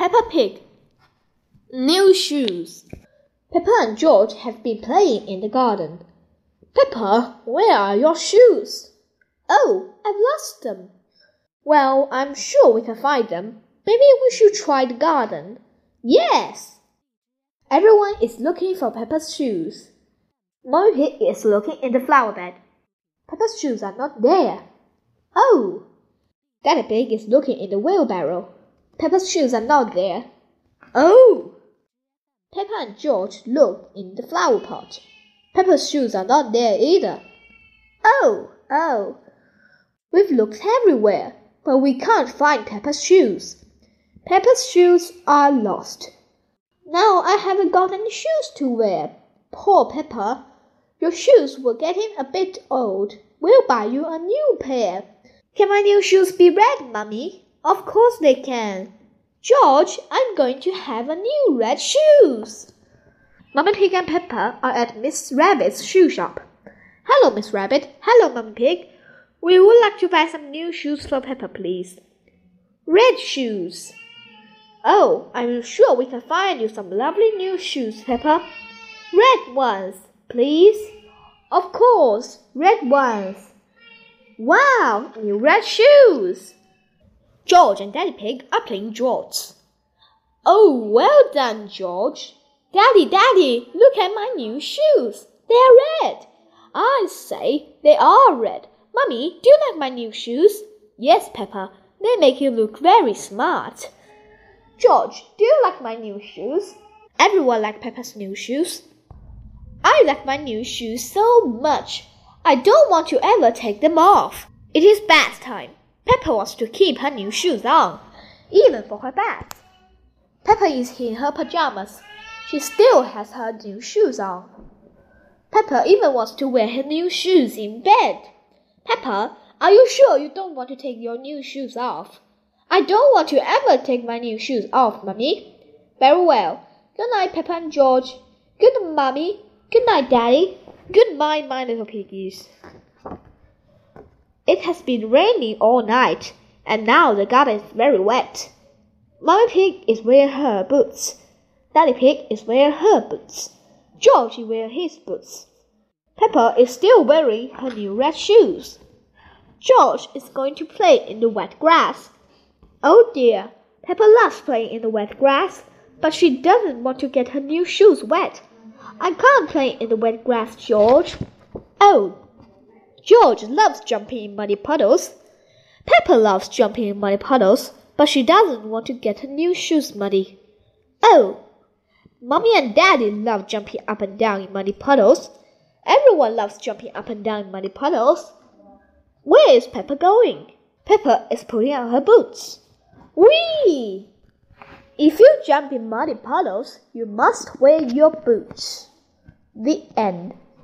Peppa Pig. New shoes. Peppa and George have been playing in the garden. Peppa, where are your shoes? Oh, I've lost them. Well, I'm sure we can find them. Maybe we should try the garden. Yes. Everyone is looking for Peppa's shoes. Mummy Pig is looking in the flower bed. Peppa's shoes are not there. Oh! Daddy Pig is looking in the wheelbarrow. Peppa's shoes are not there. Oh! Peppa and George look in the flower pot. Peppa's shoes are not there either. Oh, oh! We've looked everywhere, but we can't find Peppa's shoes. Peppa's shoes are lost. Now I haven't got any shoes to wear. Poor Peppa. Your shoes were getting a bit old. We'll buy you a new pair. Can my new shoes be red, Mummy? Of course they can. George, I'm going to have a new red shoes. Mummy Pig and Peppa are at Miss Rabbit's shoe shop. Hello, Miss Rabbit. Hello, Mummy Pig. We would like to buy some new shoes for Peppa, please. Red shoes. Oh, I'm sure we can find you some lovely new shoes, Peppa. Red ones, please. Of course, red ones. Wow, new red shoes! George and Daddy Pig are playing draughts. Oh, well done, George. Daddy, Daddy, look at my new shoes. They are red. I say they are red. Mummy, do you like my new shoes? Yes, Peppa. They make you look very smart. George, do you like my new shoes? Everyone likes Peppa's new shoes. I like my new shoes so much. I don't want to ever take them off. It is bath time. Peppa wants to keep her new shoes on, even for her bath. Peppa is in her pajamas. She still has her new shoes on. Peppa even wants to wear her new shoes in bed. Peppa, are you sure you don't want to take your new shoes off? I don't want to ever take my new shoes off, Mummy. Very well. Good night, Peppa and George. Good night, Mummy. Good night, Daddy. Good night, my little piggies. It has been raining all night, and now the garden is very wet. Mummy Pig is wearing her boots. Daddy Pig is wearing her boots. George is wearing his boots. Peppa is still wearing her new red shoes. George is going to play in the wet grass. Oh dear, Peppa loves playing in the wet grass, but she doesn't want to get her new shoes wet. I can't play in the wet grass, George. Oh, George loves jumping in muddy puddles. Peppa loves jumping in muddy puddles, but she doesn't want to get her new shoes muddy. Oh, Mommy and Daddy love jumping up and down in muddy puddles. Everyone loves jumping up and down in muddy puddles. Where is Peppa going? Peppa is putting on her boots. Whee! If you jump in muddy puddles, you must wear your boots. The end.